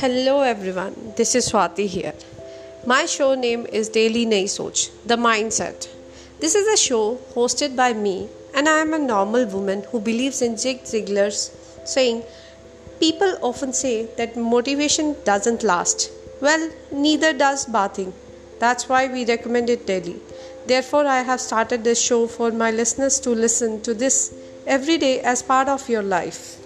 Hello everyone, this is Swati here. My show name is Daily Nayi Soch, The Mindset. This is a show hosted by me, and I am a normal woman who believes in Zig Ziglar's saying, People often say that motivation doesn't last. Well, neither does bathing. That's why we recommend it daily. Therefore, I have started this show for my listeners to listen to this every day as part of your life.